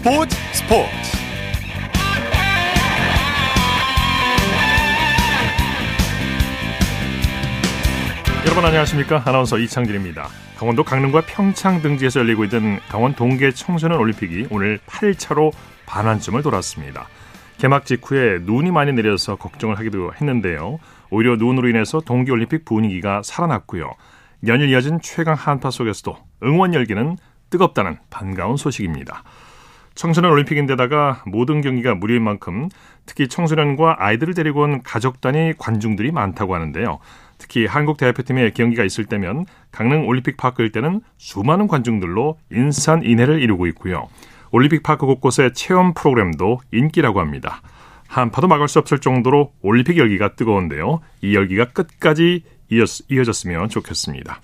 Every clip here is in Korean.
스포츠 스포츠. 여러분 안녕하십니까? 아나운서 이창진입니다. 강원도 강릉과 평창 등지에서 열리고 있던 강원 동계 청소년 올림픽이 오늘 8차로 반환점을 돌았습니다. 개막 직후에 눈이 많이 내려서 걱정을 하기도 했는데요. 오히려 눈으로 인해서 동계올림픽 분위기가 살아났고요. 연일 이어진 최강 한파 속에서도 응원 열기는 뜨겁다는 반가운 소식입니다. 청소년 올림픽인데다가 모든 경기가 무료인 만큼 특히 청소년과 아이들을 데리고 온 가족 단위 관중들이 많다고 하는데요. 특히 한국 대표팀의 경기가 있을 때면 강릉 올림픽 파크 일 때는 수많은 관중들로 인산인해를 이루고 있고요. 올림픽 파크 곳곳의 체험 프로그램도 인기라고 합니다. 한파도 막을 수 없을 정도로 올림픽 열기가 뜨거운데요. 이 열기가 끝까지 이어졌으면 좋겠습니다.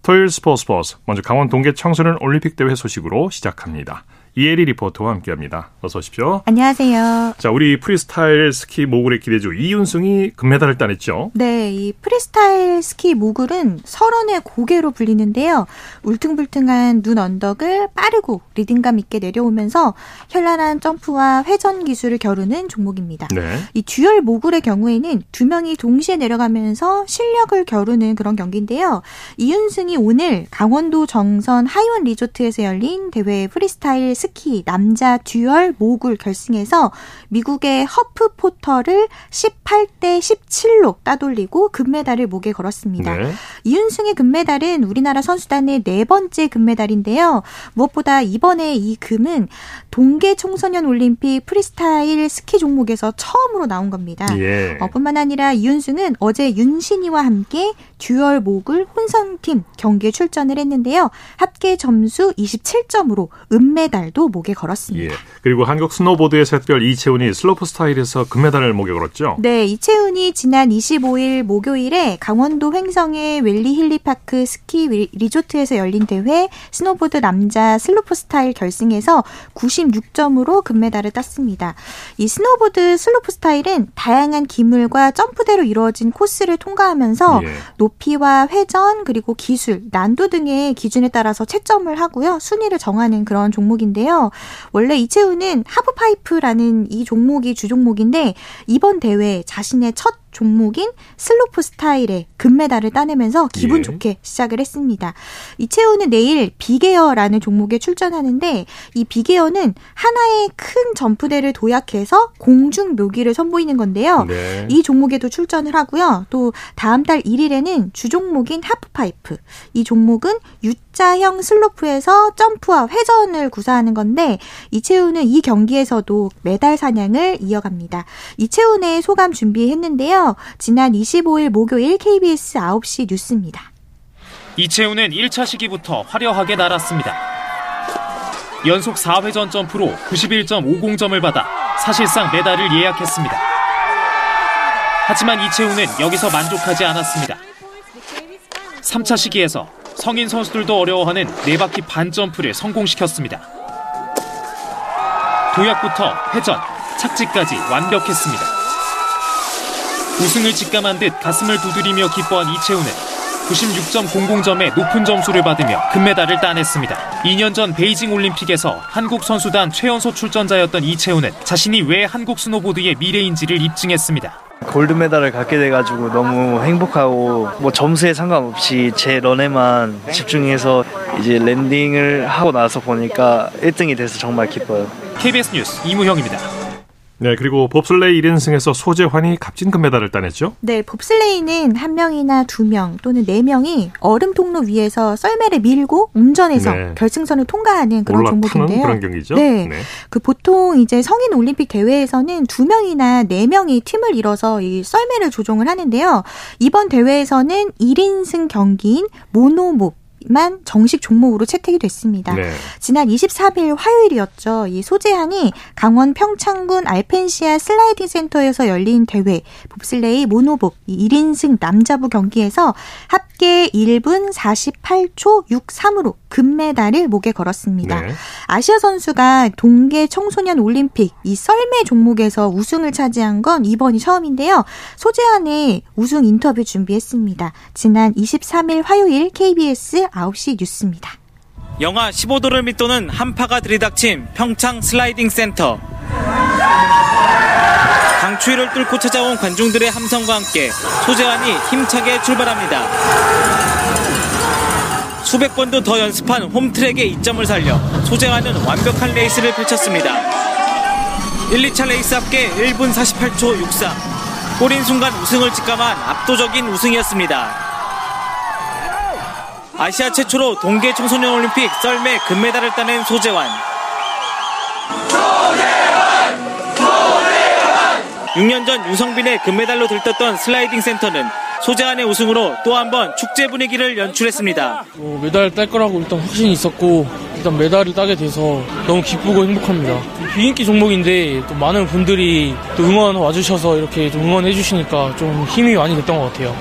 토요일 스포츠 스포츠 먼저 강원 동계 청소년 올림픽 대회 소식으로 시작합니다. 이혜리 리포터와 함께합니다. 어서 오십시오. 안녕하세요. 자, 우리 프리스타일 스키 모글의 기대주 이윤승이 금메달을 따냈죠. 네, 이 프리스타일 스키 모글은 설원의 고개로 불리는데요. 울퉁불퉁한 눈 언덕을 빠르고 리듬감 있게 내려오면서 현란한 점프와 회전 기술을 겨루는 종목입니다. 네. 이 듀얼 모굴의 경우에는 두 명이 동시에 내려가면서 실력을 겨루는 그런 경기인데요. 이윤승이 오늘 강원도 정선 하이원 리조트에서 열린 대회 프리스타일 스키 스키 남자 듀얼 모굴 결승에서 미국의 허프 포터를 18대 17로 따돌리고 금메달을 목에 걸었습니다. 네. 이윤승의 금메달은 우리나라 선수단의 네 번째 금메달인데요. 무엇보다 이번에 이 금은 동계 청소년 올림픽 프리스타일 스키 종목에서 처음으로 나온 겁니다. 예. 어, 뿐만 아니라 이윤승은 어제 윤신이와 함께 듀얼 모굴 혼성팀 경기에 출전을 했는데요. 합계 점수 27점으로 은메달 금메달도 목에 걸었습니다. 예. 그리고 한국 스노보드의 샛별 이채운이 슬로프 스타일에서 금메달을 목에 걸었죠. 네, 이채운이 지난 25일 목요일에 강원도 횡성의 웰리 힐리파크 스키 리조트에서 열린 대회 스노보드 남자 슬로프 스타일 결승에서 96점으로 금메달을 땄습니다. 이 스노보드 슬로프 스타일은 다양한 기물과 점프대로 이루어진 코스를 통과하면서 예. 높이와 회전 그리고 기술, 난도 등의 기준에 따라서 채점을 하고요. 순위를 정하는 그런 종목인데요. 원래 이채운은 하프파이프라는 이 종목이 주 종목인데 이번 대회 자신의 첫 종목인 슬로프 스타일의 금메달을 따내면서 기분 예. 좋게 시작을 했습니다. 이채우는 내일 비계어라는 종목에 출전하는데 이 비계어는 하나의 큰 점프대를 도약해서 공중 묘기를 선보이는 건데요. 네. 이 종목에도 출전을 하고요. 또 다음 달 1일에는 주종목인 하프파이프. 이 종목은 U자형 슬로프에서 점프와 회전을 구사하는 건데 이채우는 이 경기에서도 메달 사냥을 이어갑니다. 이채훈의 소감 준비했는데요. 지난 25일 목요일 KBS 9시 뉴스입니다. 이채우는 1차 시기부터 화려하게 날았습니다. 연속 4회전 점프로 91.50점을 받아 사실상 메달을 예약했습니다. 하지만 이채우는 여기서 만족하지 않았습니다. 3차 시기에서 성인 선수들도 어려워하는 4바퀴 반 점프를 성공시켰습니다. 도약부터 회전, 착지까지 완벽했습니다. 우승을 직감한 듯 가슴을 두드리며 기뻐한 이채운은 96.00점의 높은 점수를 받으며 금메달을 따냈습니다. 2년 전 베이징 올림픽에서 한국 선수단 최연소 출전자였던 이채운은 자신이 왜 한국 스노보드의 미래인지를 입증했습니다. gold medal을 갖게 돼가지고 너무 행복하고 뭐 점수에 상관없이 제 run에만 집중해서 이제 landing을 하고 나서 보니까 1등이 돼서 정말 기뻐요. KBS 뉴스 이무형입니다. 네, 그리고 봅슬레이 1인승에서 소재환이 값진 금메달을 따냈죠? 네, 봅슬레이는 한 명이나 두 명 또는 네 명이 얼음 통로 위에서 썰매를 밀고 운전해서 네. 결승선을 통과하는 그런 종목인데요. 그런 경기죠. 네, 네. 그 보통 이제 성인 올림픽 대회에서는 두 명이나 네 명이 팀을 이뤄서 이 썰매를 조종을 하는데요. 이번 대회에서는 1인승 경기인 모노 봅만 정식 종목으로 채택이 됐습니다. 네. 지난 23일 화요일이었죠. 이 소재환이 강원 평창군 알펜시아 슬라이딩 센터에서 열린 대회 봅슬레이 모노봅 1인승 남자부 경기에서 합계 1분 48초 63으로 금메달을 목에 걸었습니다. 네. 아시아 선수가 동계 청소년 올림픽 이 썰매 종목에서 우승을 차지한 건 이번이 처음인데요. 소재환의 우승 인터뷰 준비했습니다. 지난 23일 화요일 KBS 9시 뉴스입니다. 영하 15도를 밑도는 한파가 들이닥친 평창 슬라이딩 센터. 강추위를 뚫고 찾아온 관중들의 함성과 함께 소재환이 힘차게 출발합니다. 수백 번도 더 연습한 홈트랙의 이점을 살려 소재환은 완벽한 레이스를 펼쳤습니다. 1, 2차 레이스 합계 1분 48초 63. 골인 순간 우승을 직감한 압도적인 우승이었습니다. 아시아 최초로 동계 청소년 올림픽 썰매 금메달을 따낸 소재환. 6년 전 유성빈의 금메달로 들떴던 슬라이딩 센터는 소재환의 우승으로 또 한 번 축제 분위기를 연출했습니다. 뭐 메달 딸 거라고 일단 확신이 있었고 일단 메달을 따게 돼서 너무 기쁘고 행복합니다. 비인기 종목인데 또 많은 분들이 또 응원 와주셔서 이렇게 좀 응원해 주시니까 좀 힘이 많이 됐던 것 같아요.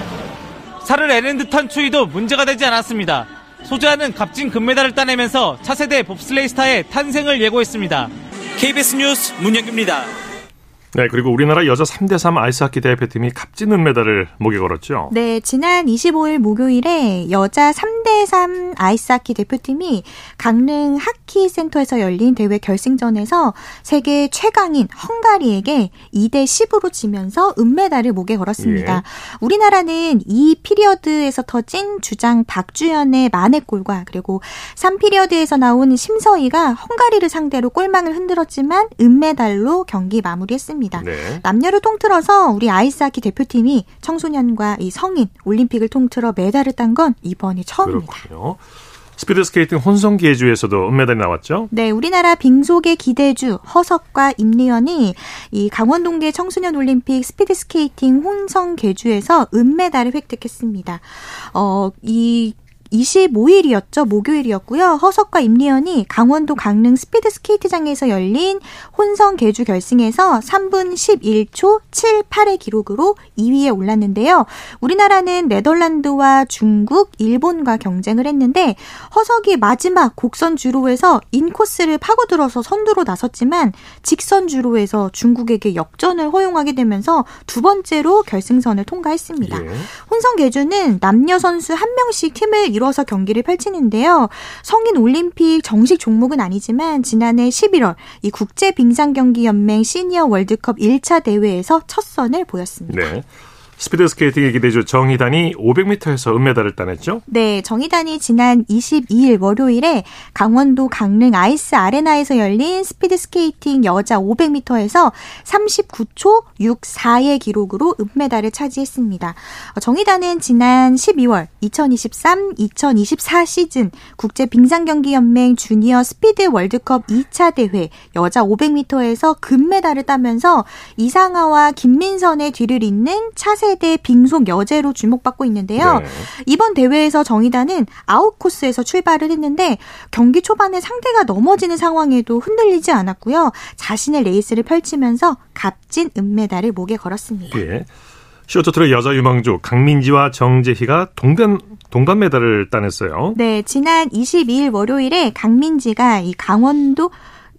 살을 에는 듯한 추위도 문제가 되지 않았습니다. 소재환은 값진 금메달을 따내면서 차세대 봅슬레이 스타의 탄생을 예고했습니다. KBS 뉴스 문혁입니다. 네, 그리고 우리나라 여자 3대3 아이스하키 대표팀이 값진 은메달을 목에 걸었죠. 네, 지난 25일 목요일에 여자 3대3 아이스하키 대표팀이 강릉 하키 센터에서 열린 대회 결승전에서 세계 최강인 헝가리에게 2대 10으로 지면서 은메달을 목에 걸었습니다. 예. 우리나라는 2 피리어드에서 터진 주장 박주연의 만회골과 그리고 3 피리어드에서 나온 심서희가 헝가리를 상대로 골망을 흔들었지만 은메달로 경기 마무리했습니다. 네. 남녀를 통틀어서 우리 아이스하키 대표팀이 청소년과 이 성인 올림픽을 통틀어 메달을 딴 건 이번이 처음입니다. 그렇군요. 스피드 스케이팅 혼성 계주에서도 은메달이 나왔죠. 네, 우리나라 빙속의 기대주 허석과 임리원이 이 강원 동계 청소년 올림픽 스피드 스케이팅 혼성 계주에서 은메달을 획득했습니다. 어, 이 25일이었죠. 목요일이었고요. 허석과 임리원이 강원도 강릉 스피드 스케이트장에서 열린 혼성 계주 결승에서 3분 11초 78의 기록으로 2위에 올랐는데요. 우리나라는 네덜란드와 중국, 일본과 경쟁을 했는데 허석이 마지막 곡선 주로에서 인코스를 파고들어서 선두로 나섰지만 직선 주로에서 중국에게 역전을 허용하게 되면서 두 번째로 결승선을 통과했습니다. 예. 혼성 계주는 남녀 선수 한 명씩 팀을 이뤄서 경기를 펼치는데요. 성인 올림픽 정식 종목은 아니지만 지난해 11월 이 국제 빙상 경기 연맹 시니어 월드컵 1차 대회에서 첫 선을 보였습니다. 네. 스피드 스케이팅의 기대주 정희단이 500m에서 은메달을 따냈죠. 네, 정의단이 지난 22일 월요일에 강원도 강릉 아이스 아레나에서 열린 스피드 스케이팅 여자 500m에서 39초 64의 기록으로 은메달을 차지했습니다. 어, 정희단은 지난 12월 2023-2024 시즌 국제 빙상 경기 연맹 주니어 스피드 월드컵 2차 대회 여자 500m에서 금메달을 따면서 이상화와 김민선의 뒤를 잇는 차세대 빙속 여제로 주목받고 있는데요. 네. 이번 대회에서 정희단은 아웃 코스에서 출발을 했는데 경기 초반에 상대가 넘어지는 상황에도 흔들리지 않았고요. 자신의 레이스를 펼치면서 값진 은메달을 목에 걸었습니다. 예. 쇼트트랙 여자 유망주 강민지와 정재희가 동반 동반 메달을 따냈어요. 네, 지난 22일 월요일에 강민지가 이 강원도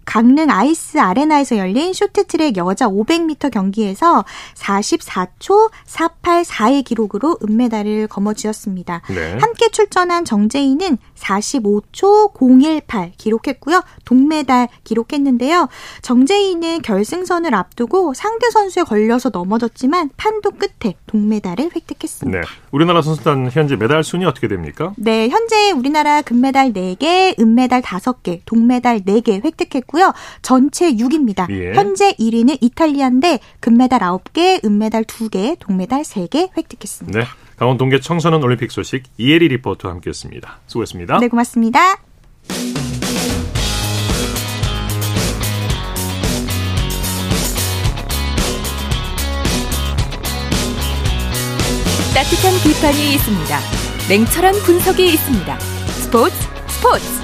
강릉 아이스 아레나에서 열린 쇼트트랙 여자 500m 경기에서 44초 484의 기록으로 은메달을 거머쥐었습니다. 네. 함께 출전한 정재희는 45초 018 기록했고요. 동메달 기록했는데요. 정재희는 결승선을 앞두고 상대 선수에 걸려서 넘어졌지만 판도 끝에 동메달을 획득했습니다. 네. 우리나라 선수단 현재 메달 순위 어떻게 됩니까? 네, 현재 우리나라 금메달 4개, 은메달 5개, 동메달 4개 획득했고요. 전체 6입니다. 예. 현재 1위는 이탈리아인데 금메달 9개, 은메달 2개, 동메달 3개 획득했습니다. 네. 강원 동계 청소년 올림픽 소식 이혜리 리포터와 함께했습니다. 수고했습니다. 네, 고맙습니다. 따뜻한 비판이 있습니다. 냉철한 분석이 있습니다. 스포츠 스포츠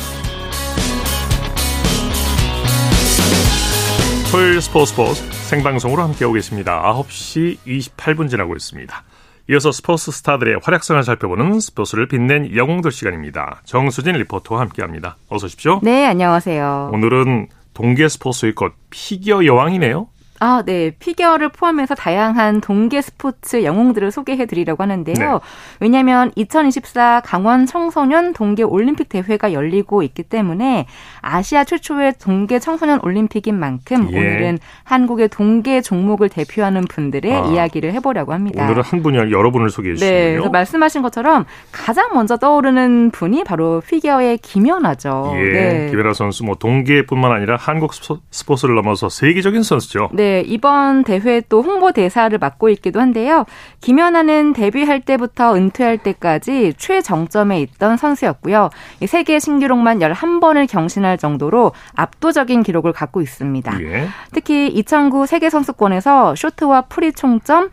토요일 스포츠 스포츠 생방송으로 함께하고 계십니다. 9시 28분 지나고 있습니다. 이어서 스포츠 스타들의 활약상을 살펴보는 스포츠를 빛낸 영웅들 시간입니다. 정수진 리포터와 함께합니다. 어서 오십시오. 네, 안녕하세요. 오늘은 동계 스포츠의 꽃 피겨 여왕이네요. 아, 네. 피겨를 포함해서 다양한 동계 스포츠 영웅들을 소개해 드리려고 하는데요. 네. 왜냐하면 2024 강원 청소년 동계 올림픽 대회가 열리고 있기 때문에 아시아 최초의 동계 청소년 올림픽인 만큼 예. 오늘은 한국의 동계 종목을 대표하는 분들의 아, 이야기를 해보려고 합니다. 오늘은 한 분이 아니라 여러 분을 소개해 주시군요. 네. 말씀하신 것처럼 가장 먼저 떠오르는 분이 바로 피겨의 김연아죠. 예. 네. 김연아 선수 뭐 동계뿐만 아니라 한국 스포츠를 넘어서 세계적인 선수죠. 네. 이번 대회 또 홍보 대사를 맡고 있기도 한데요. 김연아는 데뷔할 때부터 은퇴할 때까지 최정점에 있던 선수였고요. 세계 신기록만 11번을 경신할 정도로 압도적인 기록을 갖고 있습니다. 예. 특히 2009 세계 선수권에서 쇼트와 프리 총점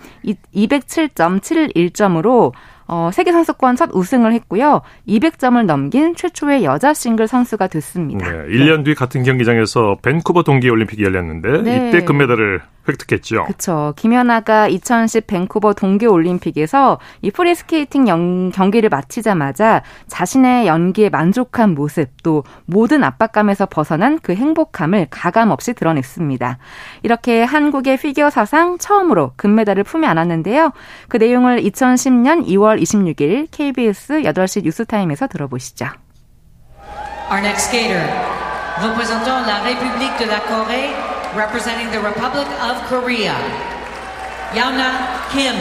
207.71점으로 어, 세계 선수권 첫 우승을 했고요. 200점을 넘긴 최초의 여자 싱글 선수가 됐습니다. 네, 1년 뒤 같은 경기장에서 밴쿠버 동계 올림픽이 열렸는데 네. 이때 금메달을 획득했죠. 그렇죠. 김연아가 2010 밴쿠버 동계 올림픽에서 이 프리스케이팅 연, 경기를 마치자마자 자신의 연기에 만족한 모습 또 모든 압박감에서 벗어난 그 행복함을 가감 없이 드러냈습니다. 이렇게 한국의 피겨 사상 처음으로 금메달을 품에 안았는데요. 그 내용을 2010년 2월 26일 KBS 8시 뉴스타임에서 들어보시죠. Our next skater, représentant la République de la Corée, representing the Republic of Korea, Yuna Kim.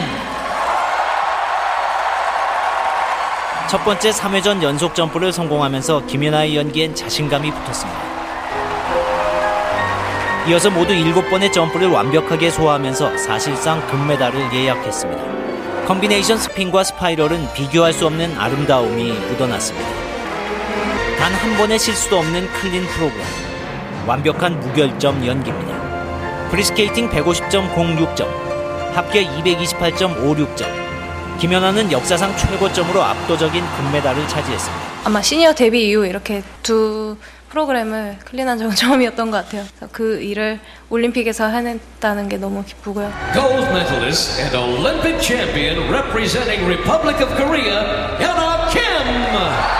첫 번째 3회전 연속 점프를 성공하면서 김연아의 연기엔 자신감이 붙었습니다. 이어서 모두 7번의 점프를 완벽하게 소화하면서 사실상 금메달을 예약했습니다. 콤비네이션 스핀과 스파이럴은 비교할 수 없는 아름다움이 묻어났습니다. 단 한 번의 실수도 없는 clean 프로그램. 완벽한 무결점 연기입니다. 프리스케이팅 150.06점, 합계 228.56점. 김연아는 역사상 최고점으로 압도적인 금메달을 차지했습니다. 아마 시니어 데뷔 이후 이렇게 두 프로그램을 clean한 적은 처음이었던 것 같아요. 그 일을 올림픽에서 해냈다는 게 너무 기쁘고요. Gold medalist and Olympic champion representing Republic of Korea, Yuna Kim.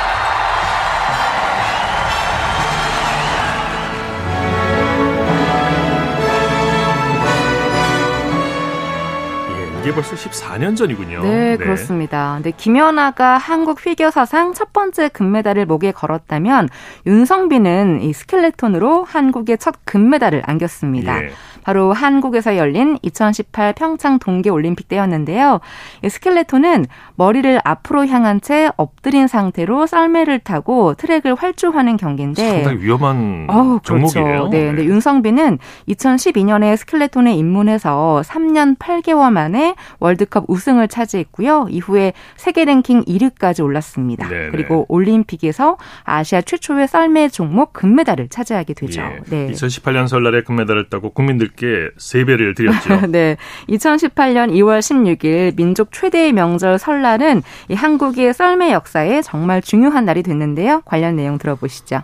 이게 벌써 14년 전이군요. 네, 네, 그렇습니다. 근데 김연아가 한국 피겨 사상 첫 번째 금메달을 목에 걸었다면 윤성빈은 이 스켈레톤으로 한국의 첫 금메달을 안겼습니다. 예. 바로 한국에서 열린 2018 평창 동계 올림픽 때였는데요. 스켈레톤은 머리를 앞으로 향한 채 엎드린 상태로 썰매를 타고 트랙을 활주하는 경기인데 상당히 위험한 어, 종목이에요. 네, 근데 윤성빈은 2012년에 스켈레톤에 입문해서 3년 8개월 만에 월드컵 우승을 차지했고요. 이후에 세계 랭킹 1위까지 올랐습니다. 네네. 그리고 올림픽에서 아시아 최초의 썰매 종목 금메달을 차지하게 되죠. 예. 네. 2018년 설날에 금메달을 따고 국민들께 세배를 드렸죠. 네. 2018년 2월 16일 민족 최대의 명절 설날은 이 한국의 썰매 역사에 정말 중요한 날이 됐는데요. 관련 내용 들어보시죠.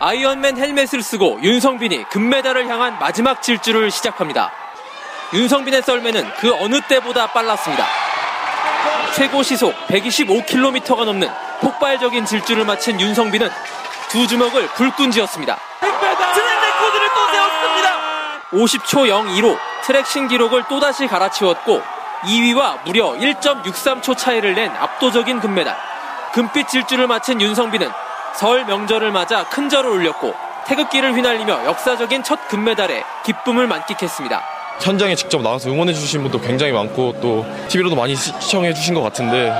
아이언맨 헬멧을 쓰고 윤성빈이 금메달을 향한 마지막 질주를 시작합니다. 윤성빈의 썰매는 그 어느 때보다 빨랐습니다. 최고 시속 125km가 넘는 폭발적인 질주를 마친 윤성빈은 두 주먹을 불끈 쥐었습니다. 트랙 레코드를 또 세웠습니다. 50초 02로 트랙 신기록을 또다시 갈아치웠고 2위와 무려 1.63초 차이를 낸 압도적인 금메달. 금빛 질주를 마친 윤성빈은 설 명절을 맞아 큰 절을 올렸고 태극기를 휘날리며 역사적인 첫 금메달에 기쁨을 만끽했습니다. 현장에 직접 나와서 응원해 주신 분도 굉장히 많고 또 TV로도 많이 시청해 주신 것 같은데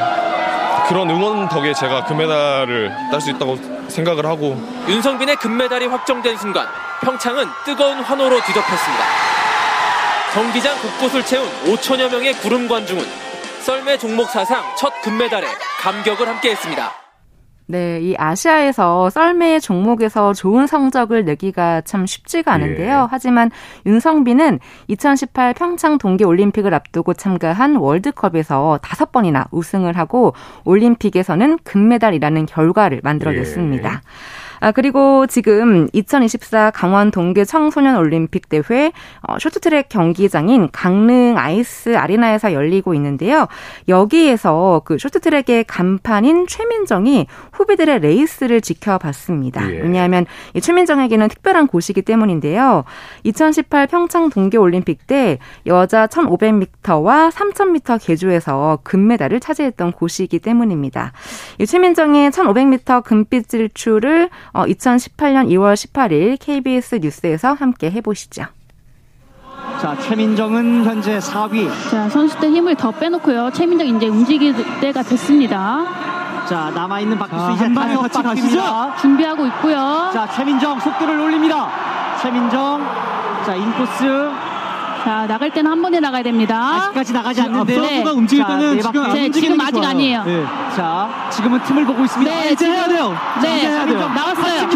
그런 응원 덕에 제가 금메달을 딸 수 있다고 생각을 하고 윤성빈의 금메달이 확정된 순간 평창은 뜨거운 환호로 뒤덮였습니다. 경기장 곳곳을 채운 5천여 명의 구름 관중은 썰매 종목 사상 첫 금메달에 감격을 함께했습니다. 네, 이 아시아에서 썰매 종목에서 좋은 성적을 내기가 참 쉽지가 않은데요. 예. 하지만 윤성빈은 2018 평창 동계 올림픽을 앞두고 참가한 월드컵에서 다섯 번이나 우승을 하고 올림픽에서는 금메달이라는 결과를 만들어냈습니다. 예. 아, 그리고 지금 2024 강원 동계 청소년 올림픽 대회 어, 쇼트트랙 경기장인 강릉 아이스 아리나에서 열리고 있는데요. 여기에서 그 쇼트트랙의 간판인 최민정이 후배들의 레이스를 지켜봤습니다. 예. 왜냐하면 이 최민정에게는 특별한 곳이기 때문인데요. 2018 평창 동계 올림픽 때 여자 1500m와 3000m 계주에서 금메달을 차지했던 곳이기 때문입니다. 이 최민정의 1500m 금빛 질주를 2018년 2월 18일 KBS 뉴스에서 함께 해보시죠. 자, 최민정은 현재 4위. 자, 선수들 힘을 더 빼놓고요. 최민정 이제 움직일 때가 됐습니다. 자, 남아있는 박기수 자, 이제 한 방에 다섯 같이 바퀴입니다. 준비하고 있고요. 자, 최민정 속도를 올립니다. 최민정. 자, 인코스. 자, 나갈 때는 한 번에 나가야 됩니다. 아직까지 나가지 않는데요. 네. 선수가 움직일 자, 네, 지금 네, 움직이는 지금 게 아직 좋아요. 아니에요. 네. 자, 지금은 틈을 보고 있습니다. 네, 아, 이제 해야 돼요. 자, 네, 해야 돼요. 나왔어요. 한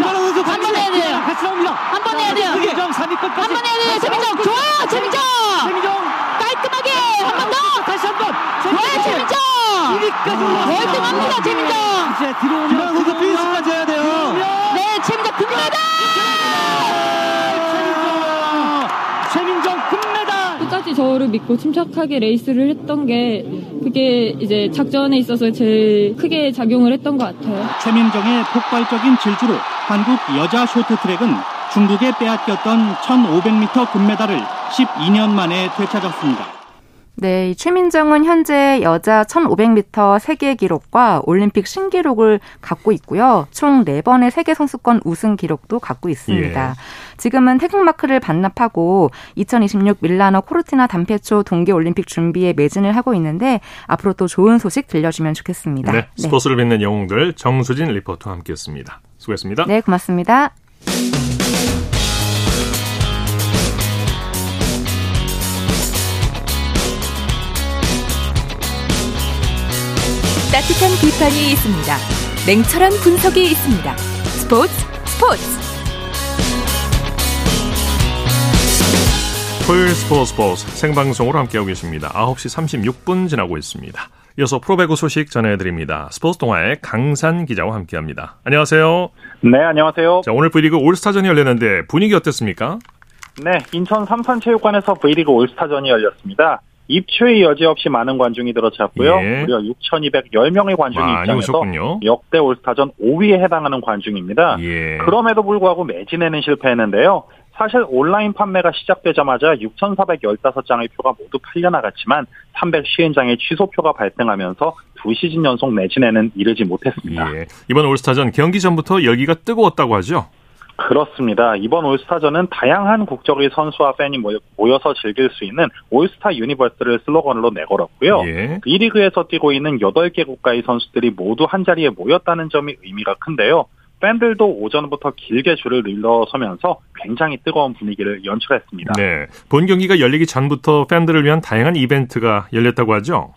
번 해야 돼요. 같이 나옵니다. 한 번 해야 돼요. 최민정 3위 끝까지. 한 번 해야 돼요. 최민정. 좋아요. 최민정. 최민정. 깔끔하게 한 번 더. 다시 한 번. 좋아요. 최민정. 1위까지 월등합니다. 최민정. 이제 들어오면 김하나 선수 피니시까지 해야 돼요. 네, 최민정 금메달. 끝까지 저를 믿고 침착하게 레이스를 했던 게 그게 이제 작전에 있어서 제일 크게 작용을 했던 것 같아요. 최민정의 폭발적인 질주로 한국 여자 쇼트트랙은 중국에 빼앗겼던 1500m 금메달을 12년 만에 되찾았습니다. 네, 이 최민정은 현재 여자 1500m 세계 기록과 올림픽 신기록을 갖고 있고요. 총 4번의 세계 선수권 우승 기록도 갖고 있습니다. 예. 지금은 태극마크를 반납하고 2026 밀라노 코르티나 단페초 동계 올림픽 준비에 매진을 하고 있는데 앞으로 또 좋은 소식 들려주면 좋겠습니다. 네, 스포츠를 빛낸 영웅들 정수진 리포터와 함께했습니다. 수고했습니다. 네, 고맙습니다. 따뜻한 비판이 있습니다. 냉철한 분석이 있습니다. 스포츠 스포츠 토요일 스포츠 스포츠 생방송으로 함께하고 계십니다. 9시 36분 지나고 있습니다. 이어서 프로배구 소식 전해드립니다. 스포츠 동아의 강산 기자와 함께합니다. 안녕하세요. 네, 안녕하세요. 자, 오늘 V리그 올스타전이 열렸는데 분위기 어땠습니까? 네, 인천 삼산체육관에서 V리그 올스타전이 열렸습니다. 입추의 여지 없이 많은 관중이 들어찼고요. 예. 무려 6,210명의 관중이 입장해서. 역대 올스타전 5위에 해당하는 관중입니다. 예. 그럼에도 불구하고 매진에는 실패했는데요. 사실 온라인 판매가 시작되자마자 6,415장의 표가 모두 팔려나갔지만 350장의 취소표가 발생하면서 두 시즌 연속 매진에는 이르지 못했습니다. 예. 이번 올스타전 경기 전부터 열기가 뜨거웠다고 하죠? 그렇습니다. 이번 올스타전은 다양한 국적의 선수와 팬이 모여- 모여서 즐길 수 있는 올스타 universe를 슬로건으로 내걸었고요. 예. 이 리그에서 뛰고 있는 8개 국가의 선수들이 모두 한자리에 모였다는 점이 의미가 큰데요. 팬들도 오전부터 길게 줄을 늘어서면서 굉장히 뜨거운 분위기를 연출했습니다. 네. 본 경기가 열리기 전부터 팬들을 위한 다양한 이벤트가 열렸다고 하죠?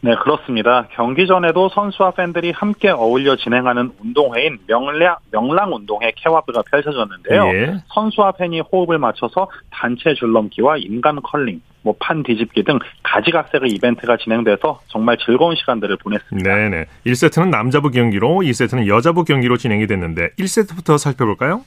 네, 그렇습니다. 경기 전에도 선수와 팬들이 함께 어울려 진행하는 운동회인 명량, 명랑 운동회 케와브가 펼쳐졌는데요. 예. 선수와 팬이 호흡을 맞춰서 단체 줄넘기와 인간 컬링, 뭐 판 뒤집기 등 가지각색의 이벤트가 진행돼서 정말 즐거운 시간들을 보냈습니다. 네네. 1세트는 남자부 경기로 2세트는 여자부 경기로 진행이 됐는데 1세트부터 살펴볼까요?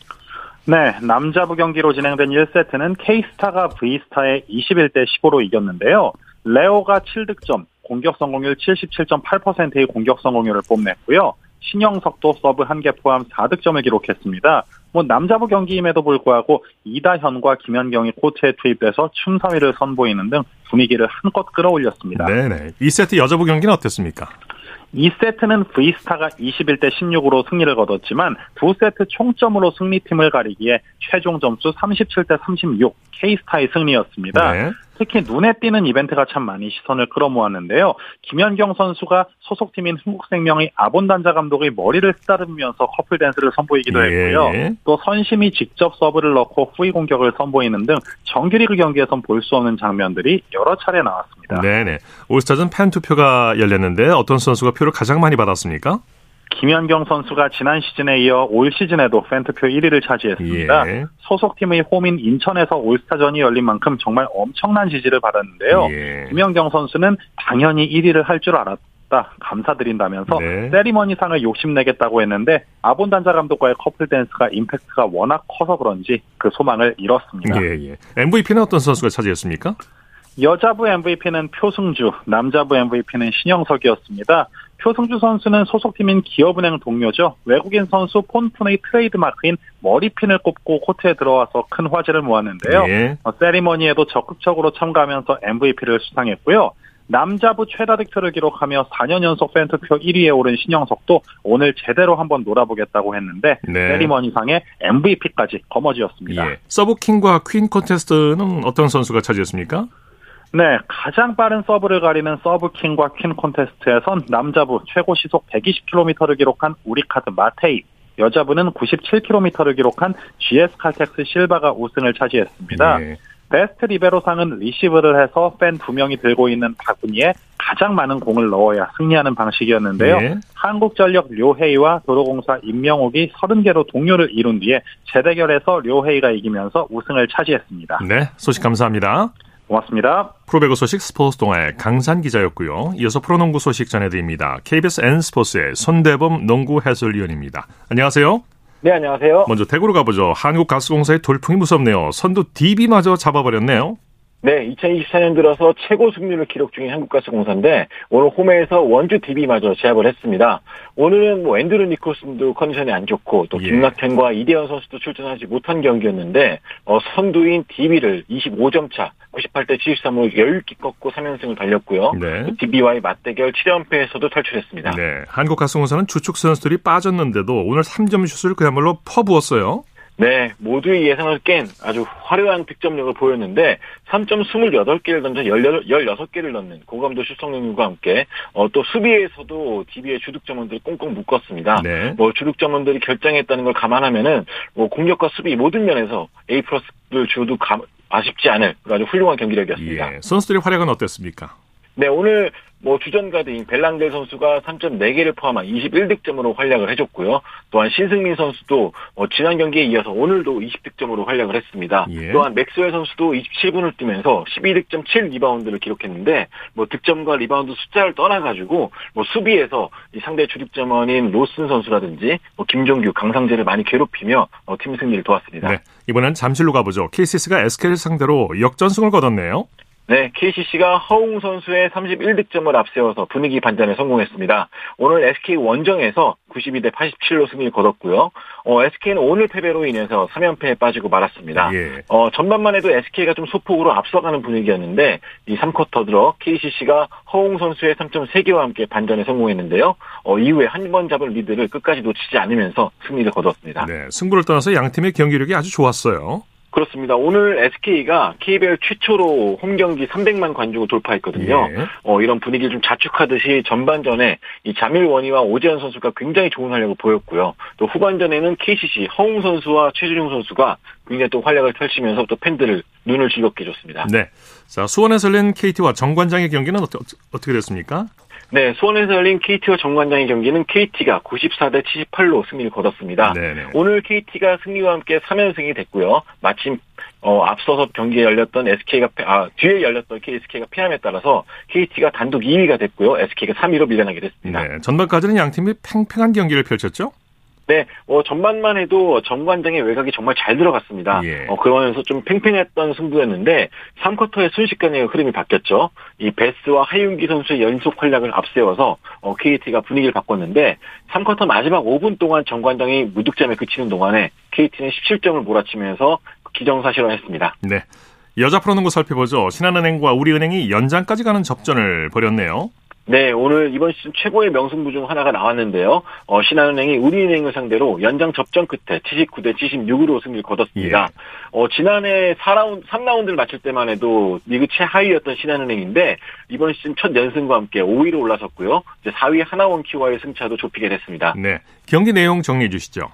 네, 남자부 경기로 진행된 1세트는 K스타가 V스타에 21대 15로 이겼는데요. 레오가 7득점, 공격 성공률 77.8%의 공격 성공률을 뽐냈고요. 신영석도 서브 한 개 포함 4득점을 기록했습니다. 뭐 남자부 경기임에도 불구하고 이다현과 김연경이 코트에 투입돼서 춤사위를 선보이는 등 분위기를 한껏 끌어올렸습니다. 네네. 2세트 여자부 경기는 어땠습니까? 2세트는 V스타가 21대 16으로 승리를 거뒀지만 두 세트 총점으로 승리팀을 가리기에 최종 점수 37대 36 K스타의 승리였습니다. 네. 특히 눈에 띄는 이벤트가 참 많이 시선을 끌어모았는데요. 김연경 선수가 소속팀인 흥국생명의 아본단자 감독의 머리를 쓰다듬으면서 커플 댄스를 선보이기도 예. 했고요. 또 선심이 직접 서브를 넣고 후위 공격을 선보이는 등 정규리그 경기에선 볼 수 없는 장면들이 여러 차례 나왔습니다. 네네. 올스타전 팬 투표가 열렸는데 어떤 선수가 표를 가장 많이 받았습니까? 김연경 선수가 지난 시즌에 이어 올 시즌에도 팬투표 1위를 차지했습니다. 예. 소속팀의 홈인 인천에서 올스타전이 열린 만큼 정말 엄청난 지지를 받았는데요. 예. 김연경 선수는 당연히 1위를 할 줄 알았다. 감사드린다면서 네. 세리머니상을 욕심내겠다고 했는데 아본단자 감독과의 커플 댄스가 임팩트가 워낙 커서 그런지 그 소망을 이뤘습니다. 예, 예. MVP는 어떤 선수가 차지했습니까? 여자부 MVP는 표승주, 남자부 MVP는 신영석이었습니다. 표승주 선수는 소속팀인 기업은행 동료죠. 외국인 선수 폰푼의 트레이드마크인 머리핀을 꼽고 코트에 들어와서 큰 화제를 모았는데요. 예. 어, 세리머니에도 적극적으로 참가하면서 MVP를 수상했고요. 남자부 최다 득표를 기록하며 4년 연속 팬투표 1위에 오른 신영석도 오늘 제대로 한번 놀아보겠다고 했는데 네. 세리머니상의 MVP까지 거머쥐었습니다. 예. 서브킹과 퀸 콘테스트는 어떤 선수가 차지했습니까? 네, 가장 빠른 서브를 가리는 서브킹과 퀸 콘테스트에선 남자부 최고 시속 120km를 기록한 우리카드 마테이, 여자부는 97km를 기록한 GS 칼텍스 실바가 우승을 차지했습니다. 예. 베스트 리베로상은 리시브를 해서 팬 두 명이 들고 있는 바구니에 가장 많은 공을 넣어야 승리하는 방식이었는데요. 예. 한국전력 료헤이와 도로공사 임명옥이 30개로 동료를 이룬 뒤에 재대결에서 료헤이가 이기면서 우승을 차지했습니다. 네, 소식 감사합니다. 고맙습니다. 프로배구 소식 스포츠 동아의 강산 기자였고요. 이어서 프로농구 소식 전해드립니다. KBS N스포츠의 손대범 농구 해설위원입니다. 안녕하세요. 네, 안녕하세요. 먼저 대구로 가보죠. 한국가스공사의 돌풍이 무섭네요. 선두 DB마저 잡아버렸네요. 네, 2024년 들어서 최고 승률을 기록 중인 한국가스공사인데 오늘 홈에서 원주 DB마저 제압을 했습니다. 오늘은 뭐 앤드루 니콜슨도 컨디션이 안 좋고 또 예. 김낙현과 이대현 선수도 출전하지 못한 경기였는데 어, 선두인 DB를 25점 차 98대 73으로 여유있게 꺾고 3연승을 달렸고요. 네. 또 DB와의 맞대결 7연패에서도 탈출했습니다. 네, 한국가스공사는 주축 선수들이 빠졌는데도 오늘 3점 슛을 그야말로 퍼부었어요. 네, 모두의 예상을 깬 아주 화려한 득점력을 보였는데 3점 28개를 던져 16개를 넣는 고감도 슛성 능력과 함께 어, 또 수비에서도 DB의 주득점원들이 꽁꽁 묶었습니다. 네. 뭐 주득점원들이 결정했다는 걸 감안하면은 뭐 공격과 수비 모든 면에서 A 플러스를 줘도 감- 아쉽지 않을 아주 훌륭한 경기력이었습니다. 예, 선수들의 활약은 어땠습니까? 네, 오늘 뭐 주전 가드인 벨랑델 선수가 3.4개를 포함한 21득점으로 활약을 해줬고요. 또한 신승민 선수도 어, 지난 경기에 이어서 오늘도 20득점으로 활약을 했습니다. 예. 또한 맥스웰 선수도 27분을 뛰면서 12득점 7 리바운드를 기록했는데 뭐 득점과 리바운드 숫자를 떠나가지고 뭐 수비에서 이 상대 주득점원인 로슨 선수라든지 뭐 김종규, 강상재를 많이 괴롭히며 어, 팀 승리를 도왔습니다. 네, 이번엔 잠실로 가보죠. KCS가 SK를 상대로 역전승을 거뒀네요. 네, KCC가 허웅 선수의 31득점을 앞세워서 분위기 반전에 성공했습니다. 오늘 SK 원정에서 92대 87로 승리를 거뒀고요. 어, SK는 오늘 패배로 인해서 3연패에 빠지고 말았습니다. 예. 어, 전반만 해도 SK가 좀 소폭으로 앞서가는 분위기였는데 이 3쿼터 들어 KCC가 허웅 선수의 3.3개와 함께 반전에 성공했는데요. 어, 이후에 한 번 잡은 리드를 끝까지 놓치지 않으면서 승리를 거뒀습니다. 네, 승부를 떠나서 양 팀의 경기력이 아주 좋았어요. 그렇습니다. 오늘 SK가 KBL 최초로 홈 경기 300만 관중을 돌파했거든요. 예. 어, 이런 분위기를 좀 자축하듯이 전반전에 이 자밀 원희와 오재현 선수가 굉장히 좋은 활약을 보였고요. 또 후반전에는 KCC 허웅 선수와 최준용 선수가 굉장히 또 활약을 펼치면서 또 팬들을 눈을 즐겁게 해줬습니다. 네, 자 수원에서 열린 KT와 정관장의 경기는 어떠, 어떻게 됐습니까? 네, 수원에서 열린 KT와 정관장의 경기는 KT가 94대 78로 승리를 거뒀습니다. 네네. 오늘 KT가 승리와 함께 3연승이 됐고요. 마침 어, 앞서서 경기에 열렸던 SK가 아, 뒤에 열렸던 KSK가 패함에 따라서 KT가 단독 2위가 됐고요. SK가 3위로 밀려나게 됐습니다. 네, 전반까지는 양 팀이 팽팽한 경기를 펼쳤죠. 네, 어, 전반만 해도 정관장의 외곽이 정말 잘 들어갔습니다. 예. 어, 그러면서 좀 팽팽했던 승부였는데 3쿼터에 순식간에 흐름이 바뀌었죠. 이 베스와 하윤기 선수의 연속 활약을 앞세워서 어, KT가 분위기를 바꿨는데 3쿼터 마지막 5분 동안 정관장이 무득점에 그치는 동안에 KT는 17점을 몰아치면서 기정사실화했습니다. 네, 여자 프로농구 살펴보죠. 신한은행과 우리은행이 연장까지 가는 접전을 벌였네요. 네, 오늘 이번 시즌 최고의 명승부 중 하나가 나왔는데요. 어, 신한은행이 우리은행을 상대로 연장 접전 끝에 79대 76으로 승리를 거뒀습니다. 어, 지난해 4라운드, 3라운드를 마칠 때만 해도 리그 최하위였던 신한은행인데 이번 시즌 첫 연승과 함께 5위로 올라섰고요. 이제 4위 하나원 키와의 승차도 좁히게 됐습니다. 네, 경기 내용 정리해 주시죠.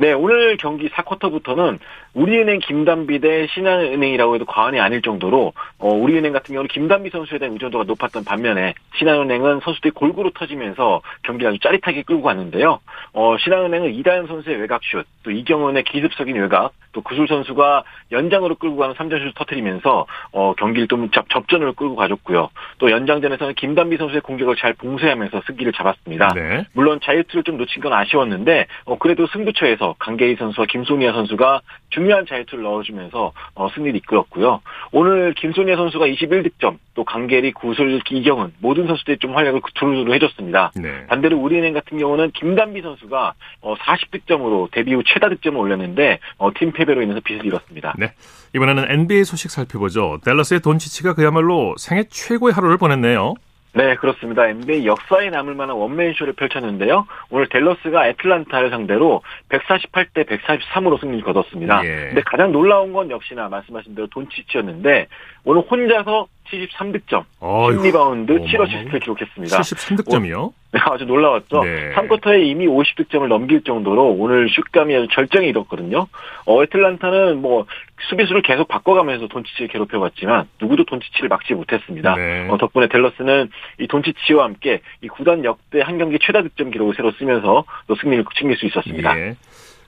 네, 오늘 경기 4쿼터부터는 우리은행 김단비 대 신한은행이라고 해도 과언이 아닐 정도로 어, 우리은행 같은 경우는 김단비 선수에 대한 의존도가 높았던 반면에 신한은행은 선수들이 골고루 터지면서 경기를 아주 짜릿하게 끌고 갔는데요. 어, 신한은행은 이다현 선수의 외곽슛, 또 이경은의 기습적인 외곽, 또 구술 선수가 연장으로 끌고 가는 3점슛을 터뜨리면서 어, 경기를 좀 접, 접전으로 끌고 가졌고요. 또 연장전에서는 김단비 선수의 공격을 잘 봉쇄하면서 승기를 잡았습니다. 네. 물론 자유투를 좀 놓친 건 아쉬웠는데 어, 그래도 승부처에서 강계희 선수와 김소미아 선수가 중요한 자유투를 넣어주면서 어, 승리를 이끌었고요. 오늘 김소니아 선수가 21득점, 또 강계리, 구슬, 이경은 모든 선수들이 좀 활약을 두루두루 해줬습니다. 네. 반대로 우리은행 같은 경우는 김단비 선수가 어, 40득점으로 데뷔 후 최다 득점을 올렸는데 어, 팀 패배로 인해서 빛을 잃었습니다. 네. 이번에는 NBA 소식 살펴보죠. 댈러스의 돈치치가 그야말로 생애 최고의 하루를 보냈네요. 네, 그렇습니다. NBA 역사에 남을 만한 원맨쇼를 펼쳤는데요. 오늘 댈러스가 애틀란타를 상대로 148대 143으로 승리를 거뒀습니다. 예. 근데 가장 놀라운 건 역시나 말씀하신 대로 돈치치였는데 오늘 혼자서 73득점, 어이구, 10리바운드, 7어시스트를 기록했습니다. 73득점이요? 네, 아주 놀라웠죠. 네. 3쿼터에 이미 50득점을 넘길 정도로 오늘 슛감이 아주 절정에 이뤘거든요. 어, 애틀란타는 뭐 수비수를 계속 바꿔가면서 돈치치를 괴롭혀봤지만 누구도 돈치치를 막지 못했습니다. 네. 어, 덕분에 댈러스는 이 돈치치와 함께 이 구단 역대 한 경기 최다 득점 기록을 새로 쓰면서 또 승리를 챙길 수 있었습니다. 예.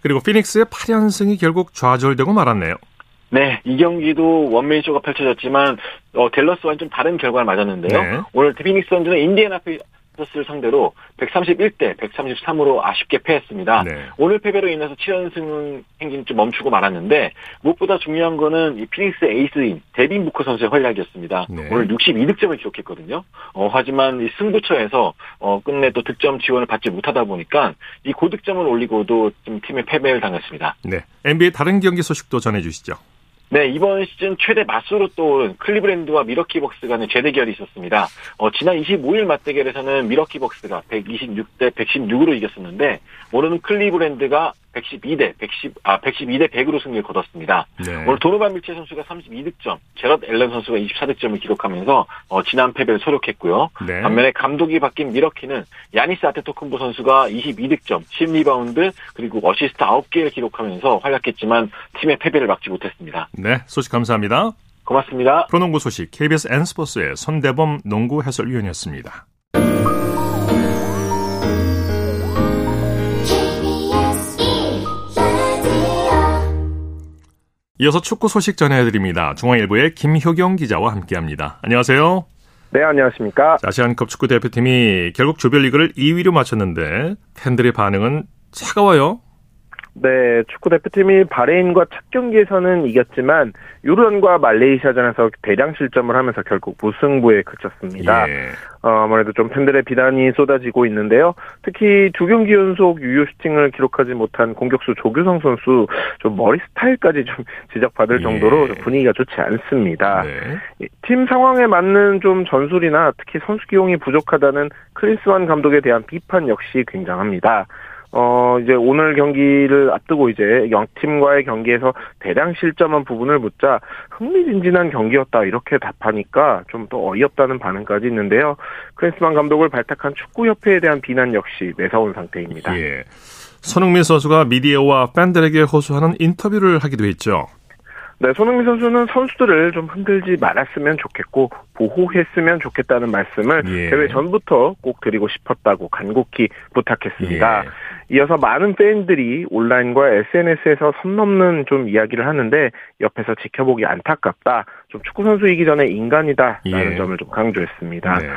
그리고 피닉스의 8연승이 결국 좌절되고 말았네요. 네, 이 경기도 원맨쇼가 펼쳐졌지만 어, 댈러스와는 좀 다른 결과를 맞았는데요. 네. 오늘 피닉스 선즈는 인디애나 페이서스를 상대로 131대 133으로 아쉽게 패했습니다. 네. 오늘 패배로 인해서 7연승 행진이 좀 멈추고 말았는데 무엇보다 중요한 거는 이 피닉스 에이스인 데빈 부커 선수의 활약이었습니다. 네. 오늘 62득점을 기록했거든요. 어, 하지만 이 승부처에서 어, 끝내 또 득점 지원을 받지 못하다 보니까 이 고득점을 올리고도 좀 팀의 패배를 당했습니다. 네. NBA 다른 경기 소식도 전해주시죠. 네, 이번 시즌 최대 맞수로 떠오른 클리블랜드와 밀워키 벅스 간의 재대결이 있었습니다. 어, 지난 25일 맞대결에서는 밀워키 벅스가 126대 116으로 이겼었는데, 오늘은 클리블랜드가 112대 110, 아, 112대 100으로 승리를 거뒀습니다. 네. 오늘 도노반 미첼 선수가 32득점, 제럿 앨런 선수가 24득점을 기록하면서, 어, 지난 패배를 설욕했고요. 네. 반면에 감독이 바뀐 밀워키는 야니스 아데토쿤보 선수가 22득점, 10리바운드, 그리고 어시스트 9개를 기록하면서 활약했지만 팀의 패배를 막지 못했습니다. 네. 소식 감사합니다. 고맙습니다. 프로농구 소식 KBS N스포츠의 손대범 농구 해설위원이었습니다. 이어서 축구 소식 전해드립니다. 중앙일보의 김효경 기자와 함께합니다. 안녕하세요. 네, 안녕하십니까. 아시안컵 축구 대표팀이 결국 조별리그를 2위로 마쳤는데 팬들의 반응은 차가워요. 네, 축구 대표팀이 바레인과 첫 경기에서는 이겼지만 유르단과 말레이시아전에서 대량 실점을 하면서 결국 무승부에 그쳤습니다. 예. 어, 아무래도 좀 팬들의 비난이 쏟아지고 있는데요. 특히 두 경기 연속 유효 슈팅을 기록하지 못한 공격수 조규성 선수 좀 머리 스타일까지 좀 지적받을 예. 정도로 좀 분위기가 좋지 않습니다. 네. 이팀 상황에 맞는 좀 전술이나 특히 선수 기용이 부족하다는 크리스만 감독에 대한 비판 역시 굉장합니다. 어, 이제 오늘 경기를 앞두고 이제 영팀과의 경기에서 대량 실점한 부분을 묻자 흥미진진한 경기였다 이렇게 답하니까 좀더 어이없다는 반응까지 있는데요. 크리스만 감독을 발탁한 축구협회에 대한 비난 역시 매서운 상태입니다. 예. 손흥민 선수가 미디어와 팬들에게 호소하는 인터뷰를 하기도 했죠. 네, 손흥민 선수는 선수들을 좀 흔들지 말았으면 좋겠고 보호했으면 좋겠다는 말씀을 예. 대회 전부터 꼭 드리고 싶었다고 간곡히 부탁했습니다. 예. 이어서 많은 팬들이 온라인과 SNS에서 선 넘는 좀 이야기를 하는데 옆에서 지켜보기 안타깝다. 좀 축구 선수이기 전에 인간이다라는 예. 점을 좀 강조했습니다. 네.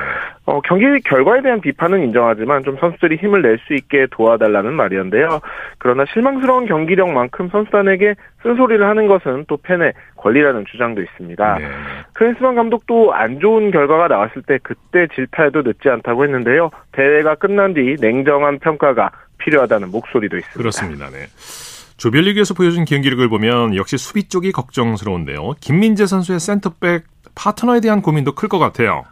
어, 경기 결과에 대한 비판은 인정하지만 좀 선수들이 힘을 낼 수 있게 도와달라는 말이었는데요. 그러나 실망스러운 경기력만큼 선수단에게 쓴소리를 하는 것은 또 팬의 권리라는 주장도 있습니다. 네. 크리스만 감독도 안 좋은 결과가 나왔을 때 그때 질타해도 늦지 않다고 했는데요. 대회가 끝난 뒤 냉정한 평가가 필요하다는 목소리도 있습니다. 그렇습니다. 네. 조별리그에서 보여준 경기력을 보면 역시 수비 쪽이 걱정스러운데요. 김민재 선수의 센터백 파트너에 대한 고민도 클 것 같아요.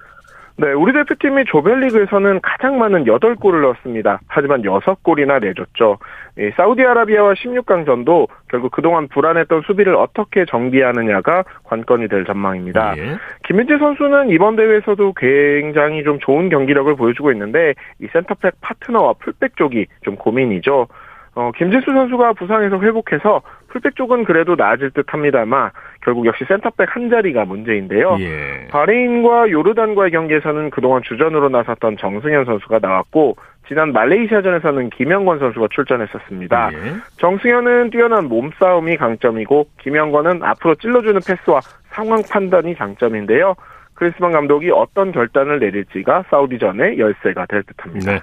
네, 우리 대표팀이 조별리그에서는 가장 많은 8골을 넣었습니다. 하지만 6골이나 내줬죠. 이 사우디아라비아와 16강전도 결국 그동안 불안했던 수비를 어떻게 정비하느냐가 관건이 될 전망입니다. 예. 김민재 선수는 이번 대회에서도 굉장히 좀 좋은 경기력을 보여주고 있는데 이 센터백 파트너와 풀백 쪽이 좀 고민이죠. 어, 김진수 선수가 부상에서 회복해서 풀백 쪽은 그래도 나아질 듯 합니다만 결국 역시 센터백 한 자리가 문제인데요. 예. 바레인과 요르단과의 경기에서는 그동안 주전으로 나섰던 정승현 선수가 나왔고 지난 말레이시아전에서는 김영권 선수가 출전했었습니다. 예. 정승현은 뛰어난 몸싸움이 강점이고 김영권은 앞으로 찔러주는 패스와 상황 판단이 장점인데요. 크리스만 감독이 어떤 결단을 내릴지가 사우디전의 열쇠가 될 듯합니다. 네.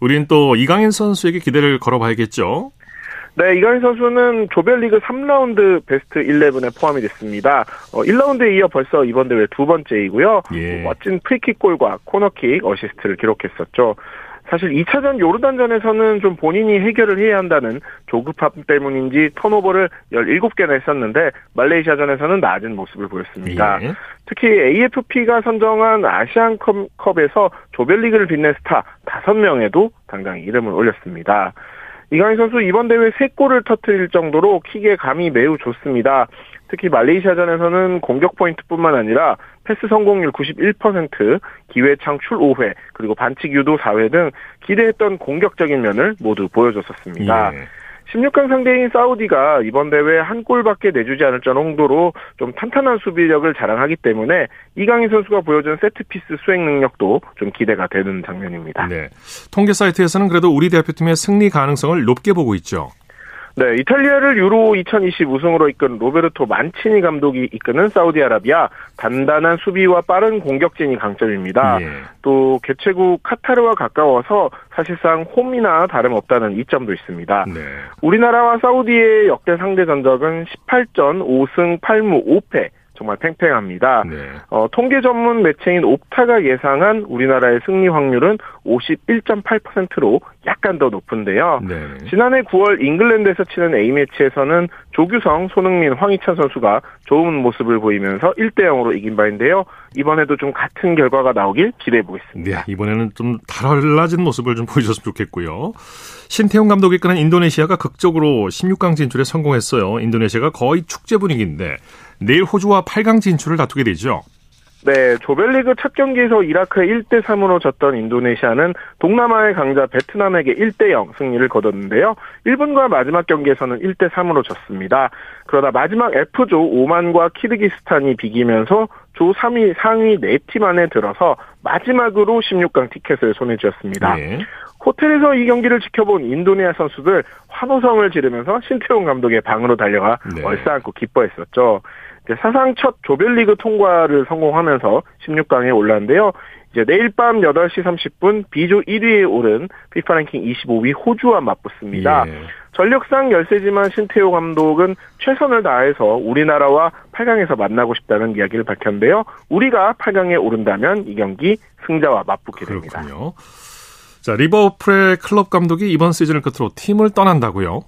우리는 또 이강인 선수에게 기대를 걸어봐야겠죠. 네, 이강인 선수는 조별리그 3라운드 베스트 11에 포함이 됐습니다. 어, 1라운드에 이어 벌써 이번 대회 두 번째이고요. 예. 멋진 프리킥골과 코너킥 어시스트를 기록했었죠. 사실 2차전 요르단전에서는 좀 본인이 해결을 해야 한다는 조급함 때문인지 턴오버를 17개나 했었는데 말레이시아전에서는 나은 모습을 보였습니다. 예. 특히 AFP가 선정한 아시안컵에서 조별리그를 빛낸 스타 5명에도 당당히 이름을 올렸습니다. 이강인 선수 이번 대회 3골을 터뜨릴 정도로 킥의 감이 매우 좋습니다. 특히 말레이시아전에서는 공격 포인트뿐만 아니라 패스 성공률 91%, 기회 창출 5회, 그리고 반칙 유도 4회 등 기대했던 공격적인 면을 모두 보여줬었습니다. 예. 16강 상대인 사우디가 이번 대회 한 골밖에 내주지 않을 정도로 좀 탄탄한 수비력을 자랑하기 때문에 이강인 선수가 보여준 세트피스 수행 능력도 좀 기대가 되는 장면입니다. 네. 통계 사이트에서는 그래도 우리 대표팀의 승리 가능성을 높게 보고 있죠. 네, 이탈리아를 유로 2020 우승으로 이끈 로베르토 만치니 감독이 이끄는 사우디아라비아 단단한 수비와 빠른 공격진이 강점입니다. 예. 또 개최국 카타르와 가까워서 사실상 홈이나 다름없다는 이점도 있습니다. 네. 우리나라와 사우디의 역대 상대 전적은 18전 5승 8무 5패 정말 팽팽합니다. 네. 어, 통계 전문 매체인 옵타가 예상한 우리나라의 승리 확률은 51.8%로 약간 더 높은데요. 네. 지난해 9월 잉글랜드에서 치는 A매치에서는 조규성, 손흥민, 황희찬 선수가 좋은 모습을 보이면서 1대 0으로 이긴 바인데요. 이번에도 좀 같은 결과가 나오길 기대해 보겠습니다. 네, 이번에는 좀 달라진 모습을 좀 보여줬으면 좋겠고요. 신태용 감독이 이끄는 인도네시아가 극적으로 16강 진출에 성공했어요. 인도네시아가 거의 축제 분위기인데 내일 호주와 8강 진출을 다투게 되죠. 네, 조별리그 첫 경기에서 이라크에 1대 3으로 졌던 인도네시아는 동남아의 강자 베트남에게 1대 0 승리를 거뒀는데요. 1분과 마지막 경기에서는 1대 3으로 졌습니다. 그러다 마지막 F조 오만과 키르기스탄이 비기면서 조 3위 상위 4팀 안에 들어서 마지막으로 16강 티켓을 손에 쥐었습니다. 네. 호텔에서 이 경기를 지켜본 인도네시아 선수들 환호성을 지르면서 신태용 감독의 방으로 달려가 네. 얼싸안고 기뻐했었죠. 사상 첫 조별리그 통과를 성공하면서 16강에 올랐는데요. 이제 내일 밤 8시 30분 B조 1위에 오른 피파 랭킹 25위 호주와 맞붙습니다. 예. 전력상 열세지만 신태호 감독은 최선을 다해서 우리나라와 8강에서 만나고 싶다는 이야기를 밝혔는데요. 우리가 8강에 오른다면 이 경기 승자와 맞붙게 됩니다. 그렇군요. 자, 리버풀의 클럽 감독이 이번 시즌을 끝으로 팀을 떠난다고요?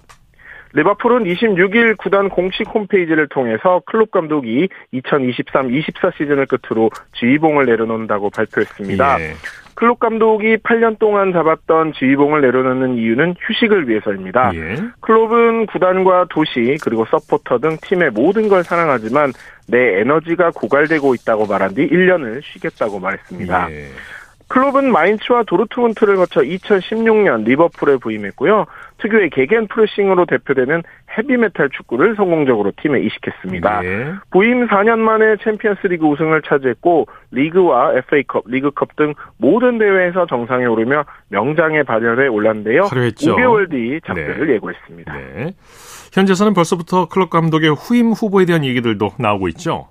리버풀은 26일 구단 공식 홈페이지를 통해서 클롭 감독이 2023-24 시즌을 끝으로 지휘봉을 내려놓는다고 발표했습니다. 예. 클롭 감독이 8년 동안 잡았던 지휘봉을 내려놓는 이유는 휴식을 위해서입니다. 예. 클롭은 구단과 도시 그리고 서포터 등 팀의 모든 걸 사랑하지만 내 에너지가 고갈되고 있다고 말한 뒤 1년을 쉬겠다고 말했습니다. 예. 클롭은 마인츠와 도르트문트를 거쳐 2016년 리버풀에 부임했고요. 특유의 개겐 프레싱으로 대표되는 헤비메탈 축구를 성공적으로 팀에 이식했습니다. 예. 부임 4년 만에 챔피언스리그 우승을 차지했고 리그와 FA컵, 리그컵 등 모든 대회에서 정상에 오르며 명장의 발열에 올랐는데요. 화려했죠. 5개월 뒤 작별을 예고했습니다. 네. 현재서는 벌써부터 클럽 감독의 후임 후보에 대한 얘기들도 나오고 있죠.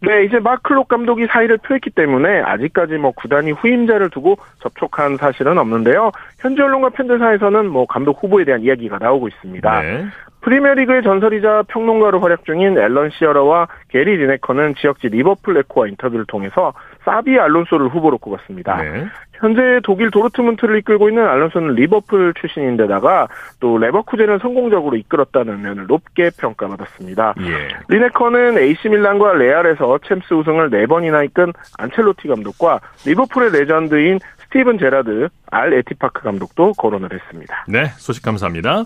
네, 이제 마클록 감독이 사의를 표했기 때문에 아직까지 뭐 구단이 후임자를 두고 접촉한 사실은 없는데요. 현지 언론과 팬들 사이에서는 뭐 감독 후보에 대한 이야기가 나오고 있습니다. 네. 프리미어리그의 전설이자 평론가로 활약 중인 앨런 시어러와 게리 리네커는 지역지 리버풀 에코와 인터뷰를 통해서 사비 알론소를 후보로 꼽았습니다. 네. 현재 독일 도르트문트를 이끌고 있는 알론소는 리버풀 출신인데다가 또 레버쿠젠을 성공적으로 이끌었다는 면을 높게 평가받았습니다. 예. 리네커는 AC 밀란과 레알에서 챔스 우승을 4번이나 이끈 안첼로티 감독과 리버풀의 레전드인 스티븐 제라드 알 에티파크 감독도 거론을 했습니다. 네, 소식 감사합니다.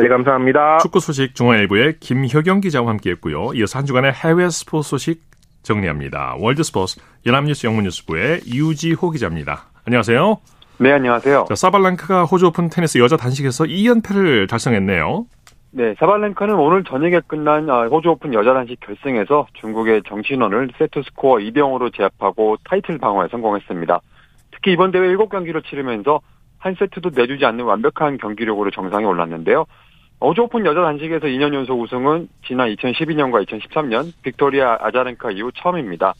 네, 감사합니다. 축구 소식 중앙일보의 김효경 기자와 함께했고요. 이어서 한 주간의 해외 스포츠 소식 정리합니다. 월드스포츠 연합뉴스 영문뉴스부의 유지호 기자입니다. 안녕하세요. 네, 안녕하세요. 자, 사발렌카가 호주 오픈 테니스 여자 단식에서 2연패를 달성했네요. 네, 사발렌카는 오늘 저녁에 끝난 아, 호주 오픈 여자 단식 결승에서 중국의 정친원을 세트 스코어 2대 0으로 제압하고 타이틀 방어에 성공했습니다. 특히 이번 대회 7경기를 치르면서 한 세트도 내주지 않는 완벽한 경기력으로 정상에 올랐는데요. 호주 오픈 여자 단식에서 2년 연속 우승은 지난 2012년과 2013년 빅토리아 아자렌카 이후 처음입니다.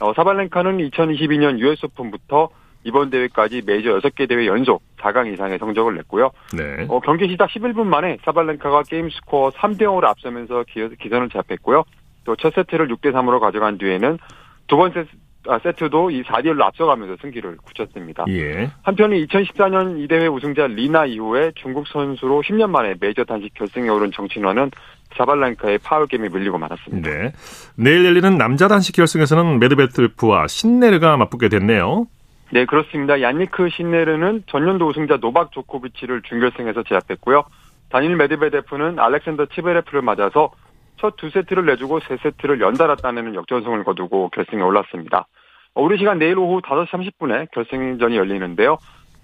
어, 사발렌카는 2022년 US 오픈부터 이번 대회까지 메이저 6개 대회 연속 4강 이상의 성적을 냈고요. 네. 어, 경기 시작 11분 만에 사발렌카가 게임 스코어 3대 0으로 앞서면서 기, 기선을 제압했고요. 또 첫 세트를 6대 3으로 가져간 뒤에는 두 번째 아, 세트도 이 4대 1로 앞서가면서 승기를 굳혔습니다. 예. 한편 2014년 이 대회 우승자 리나 이후에 중국 선수로 10년 만에 메이저 단식 결승에 오른 정신화는 사발렌카의 파울 게임에 밀리고 말았습니다. 네. 내일 열리는 남자 단식 결승에서는 메드베트프와 신네르가 맞붙게 됐네요. 네, 그렇습니다. 얀니크 신네르는 전년도 우승자 노박 조코비치를 준결승에서 제압했고요. 다닐 메드베데프는 알렉산더 치베레프를 맞아서 첫 두 세트를 내주고 세 세트를 연달아 따내는 역전승을 거두고 결승에 올랐습니다. 어, 우리 시간 내일 오후 5시 30분에 결승전이 열리는데요.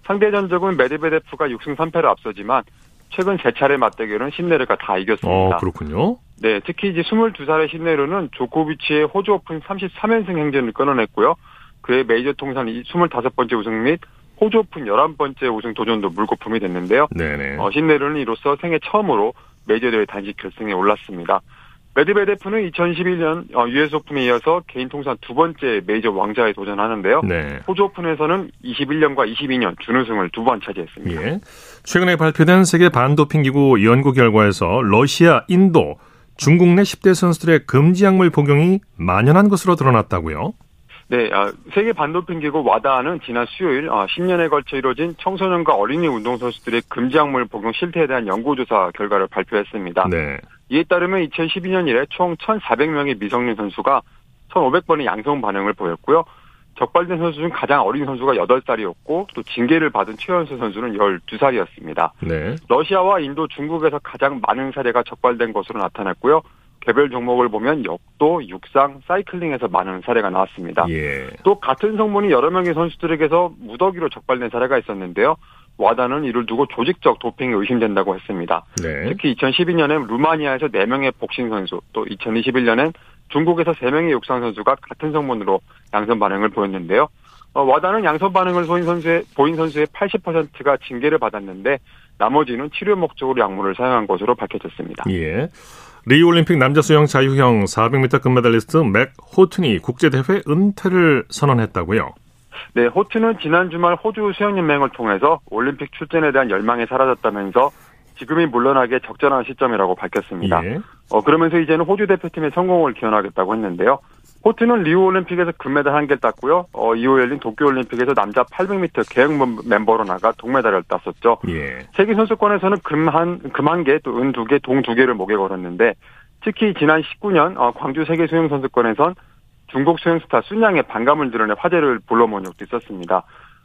상대 전적은 메드베데프가 6승 3패로 앞서지만 최근 세 차례 맞대결은 신네르가 다 이겼습니다. 어, 그렇군요. 네, 특히 이제 22살의 신네르는 조코비치의 호주 오픈 33연승 행진을 끊어냈고요. 그의 메이저 통산 25번째 우승 및 호주 오픈 11번째 우승 도전도 물거품이 됐는데요. 네네. 어, 신네르는 이로써 생애 처음으로 메이저 대회 단식 결승에 올랐습니다. 메드베데프는 2011년 어, US 오픈에 이어서 개인 통산 두 번째 메이저 왕자에 도전하는데요. 네. 호주 오픈에서는 21년과 22년 준우승을 두 번 차지했습니다. 예. 최근에 발표된 세계 반도핑 기구 연구 결과에서 러시아, 인도, 중국 내 10대 선수들의 금지 약물 복용이 만연한 것으로 드러났다고요? 네, 아, 세계 반도핑 기구 와다는 지난 수요일 10년에 걸쳐 이뤄진 청소년과 어린이 운동선수들의 금지약물 복용 실태에 대한 연구조사 결과를 발표했습니다. 네. 이에 따르면 2012년 이래 총 1,400명의 미성년 선수가 1,500번의 양성 반응을 보였고요. 적발된 선수 중 가장 어린 선수가 8살이었고 또 징계를 받은 최연소 선수는 12살이었습니다. 네. 러시아와 인도, 중국에서 가장 많은 사례가 적발된 것으로 나타났고요. 개별 종목을 보면 역도, 육상, 사이클링에서 많은 사례가 나왔습니다. 예. 또 같은 성분이 여러 명의 선수들에게서 무더기로 적발된 사례가 있었는데요. 와다는 이를 두고 조직적 도핑이 의심된다고 했습니다. 네. 특히 2012년엔 루마니아에서 4명의 복싱 선수, 또 2021년엔 중국에서 3명의 육상 선수가 같은 성분으로 양성 반응을 보였는데요. 어, 와다는 양성 반응을 보인 선수의, 보인 선수의 80%가 징계를 받았는데 나머지는 치료 목적으로 약물을 사용한 것으로 밝혀졌습니다. 예. 리우올림픽 남자 수영 자유형 400m 금메달리스트 맥 호튼이 국제대회 은퇴를 선언했다고요? 네, 호트는 지난 주말 호주 수영연맹을 통해서 올림픽 출전에 대한 열망이 사라졌다면서 지금이 물러나기에 적절한 시점이라고 밝혔습니다. 예. 어, 그러면서 이제는 호주 대표팀의 성공을 기원하겠다고 했는데요. 호트는 리우 올림픽에서 금메달 한 개를 땄고요. 어, 이후 열린 도쿄 올림픽에서 남자 800m 계획 멤버로 나가 동메달을 땄었죠. 예. 세계 선수권에서는 금 한, 금 한 개, 또 은 두 개, 동 두 개를 목에 걸었는데 특히 지난 19년 어, 광주 세계 수영 선수권에선 중국 수영 스타 쑨양에 반감을 드러내 화제를 불러모은 적도 있었습니다.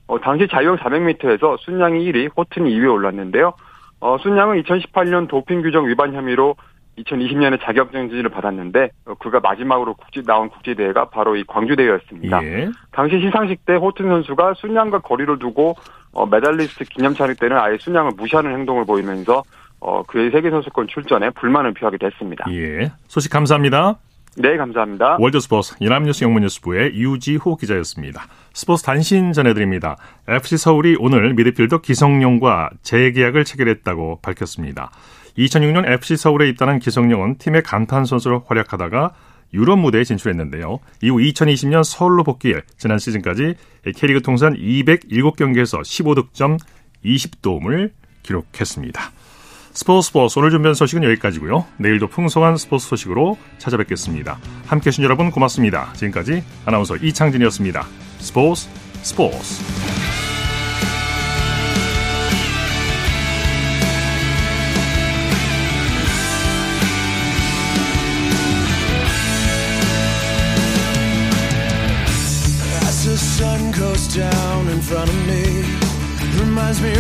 어, 당시 자유형 400m에서 쑨양이 1위, 호튼이 2위에 올랐는데요. 어, 쑨양은 2018년 도핑 규정 위반 혐의로 2020년에 자격정지를 받았는데 어, 그가 마지막으로 국제 나온 국제 대회가 바로 이 광주 대회였습니다. 예. 당시 시상식 때 호튼 선수가 쑨양과 거리를 두고 어, 메달리스트 기념 촬영 때는 아예 쑨양을 무시하는 행동을 보이면서 어, 그의 세계 선수권 출전에 불만을 표하게 됐습니다. 예. 소식 감사합니다. 네, 감사합니다. 월드스포츠 연합뉴스 영문뉴스부의 유지호 기자였습니다. 스포츠 단신 전해드립니다. FC 서울이 오늘 미드필더 기성용과 재계약을 체결했다고 밝혔습니다. 2006년 FC 서울에 입단한 기성용은 팀의 간판 선수로 활약하다가 유럽 무대에 진출했는데요. 이후 2020년 서울로 복귀해 지난 시즌까지 K리그 통산 207경기에서 15득점 20도움을 기록했습니다. 스포츠 스포츠 오늘 준비한 소식은 여기까지고요. 내일도 풍성한 스포츠 소식으로 찾아뵙겠습니다. 함께해 주신 여러분 고맙습니다. 지금까지 아나운서 이창진이었습니다. 스포츠 스포츠 front of me, reminds me